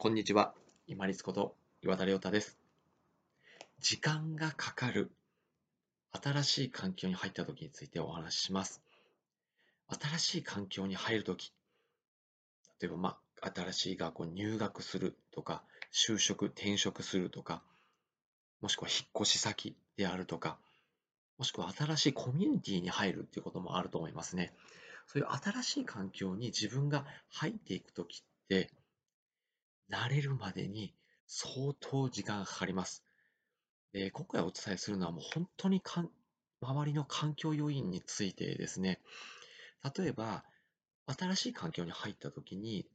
こんにちは。今立こと岩田亮太です。時間がかかる新しい環境に入った時についてお話しします。新しい環境に入る時、例えば、まあ、新しい学校入学するとか、就職、転職するとか、もしくは引っ越し先であるとか、もしくは新しいコミュニティに入るっていうこともあると思いますね。そういう新しい環境に自分が入っていくときって、慣れるまでに相当時間がかかります。で今回お伝えするのはもう本当にかん周りの環境要因についてですね。例えば、新しい環境に入ったときに、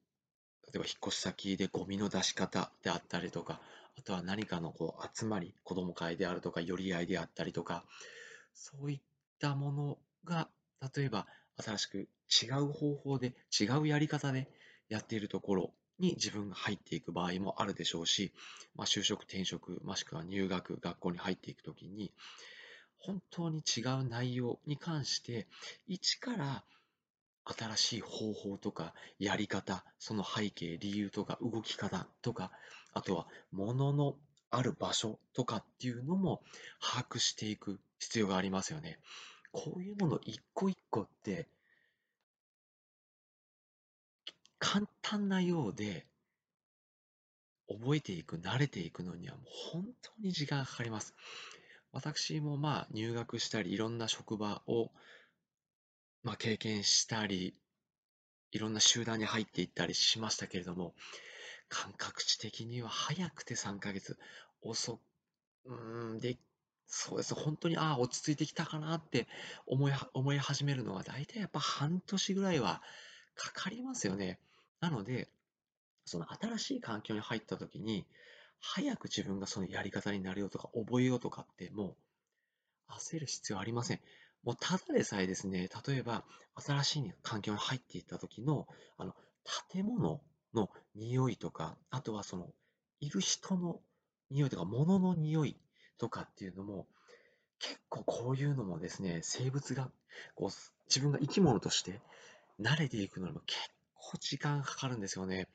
例えば引っ越し先でゴミの出し方であったりとか、あとは何かのこう集まり、子供会であるとか、寄り合いであったりとか、そういったものが、例えば新しく違う方法で、違うやり方でやっているところに自分が入っていく場合もあるでしょうし、まあ、就職、転職、もしくは入学、学校に入っていくときに、本当に違う内容に関して、一から新しい方法とかやり方、その背景、理由とか動き方とか、あとは物のある場所とかっていうのも把握していく必要がありますよね。こういうもの一個一個って単なようで、覚えていく、慣れていくのにはもう本当に時間がかかります。私もまあ入学したり、いろんな職場をまあ経験したり、いろんな集団に入っていったりしましたけれども、感覚値的には早くて3ヶ月、遅うん、で、そうです。本当に、ああ、落ち着いてきたかなって思い思い始めるのは、大体やっぱ半年ぐらいはかかりますよね。なので、その新しい環境に入った時に、早く自分がそのやり方になれようとか覚えようとかってもう焦る必要ありません。もうただでさえですね、例えば新しい環境に入っていった時のあの建物の匂いとか、あとはそのいる人の匂いとか物の匂いとかっていうのも結構こういうのもですね、生物がこう自分が生き物として慣れていくのにも結時間かかるんですよね。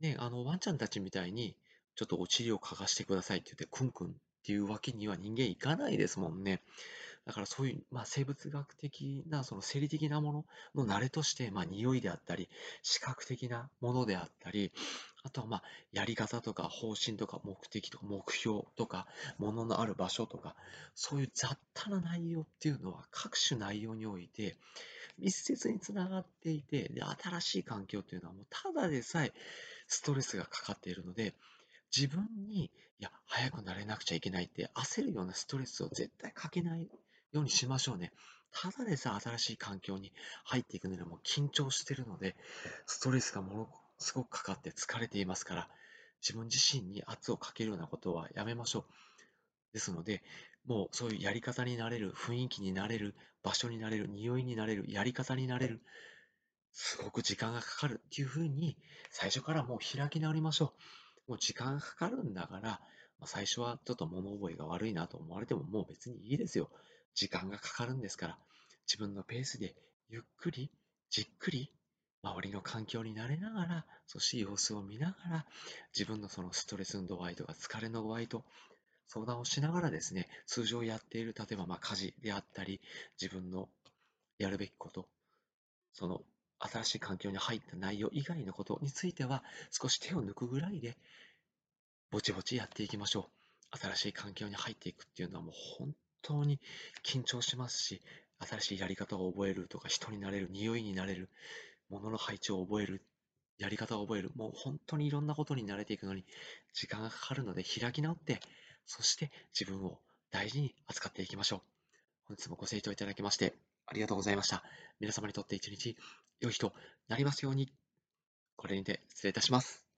ね、あの、ワンちゃんたちみたいに、ちょっとお尻をかがしてくださいって言って、クンクンっていうわけには人間いかないですもんね。だからそういう、まあ、生物学的な、その生理的なものの慣れとして、まあ、匂いであったり、視覚的なものであったり、あとは、まあ、やり方とか方針とか目的とか目標とか、もののある場所とか、そういう雑多な内容っていうのは各種内容において、密接につながっていて、で、新しい環境っていうのはもうただでさえストレスがかかっているので、自分に、いや、早くなれなくちゃいけないって焦るようなストレスを絶対かけないようにしましょうね。ただでさ新しい環境に入っていくのにも緊張してるので、ストレスがものすごくかかって疲れていますから、自分自身に圧をかけるようなことはやめましょう。ですので、もうそういうやり方になれる、雰囲気になれる、場所になれる、匂いになれる、やり方になれる、すごく時間がかかるっていうふうに、最初からもう開き直りましょう。もう時間かかるんだから、まあ、最初はちょっと物覚えが悪いなと思われてももう別にいいですよ。時間がかかるんですから、自分のペースでゆっくり、じっくり、周りの環境に慣れながら、そして様子を見ながら、自分のそのストレスの度合いとか疲れの度合いと相談をしながらですね、通常やっている、例えばまあ家事であったり、自分のやるべきこと、その新しい環境に入った内容以外のことについては、少し手を抜くぐらいで、ぼちぼちやっていきましょう。新しい環境に入っていくっていうのはもう本当に緊張しますし、新しいやり方を覚えるとか、人になれる、匂いになれる、物の配置を覚える、やり方を覚える、もう本当にいろんなことに慣れていくのに時間がかかるので開き直ってそして自分を大事に扱っていきましょう。本日もご清聴いただきましてありがとうございました。皆様にとって一日良い日となりますように。これにて失礼いたします。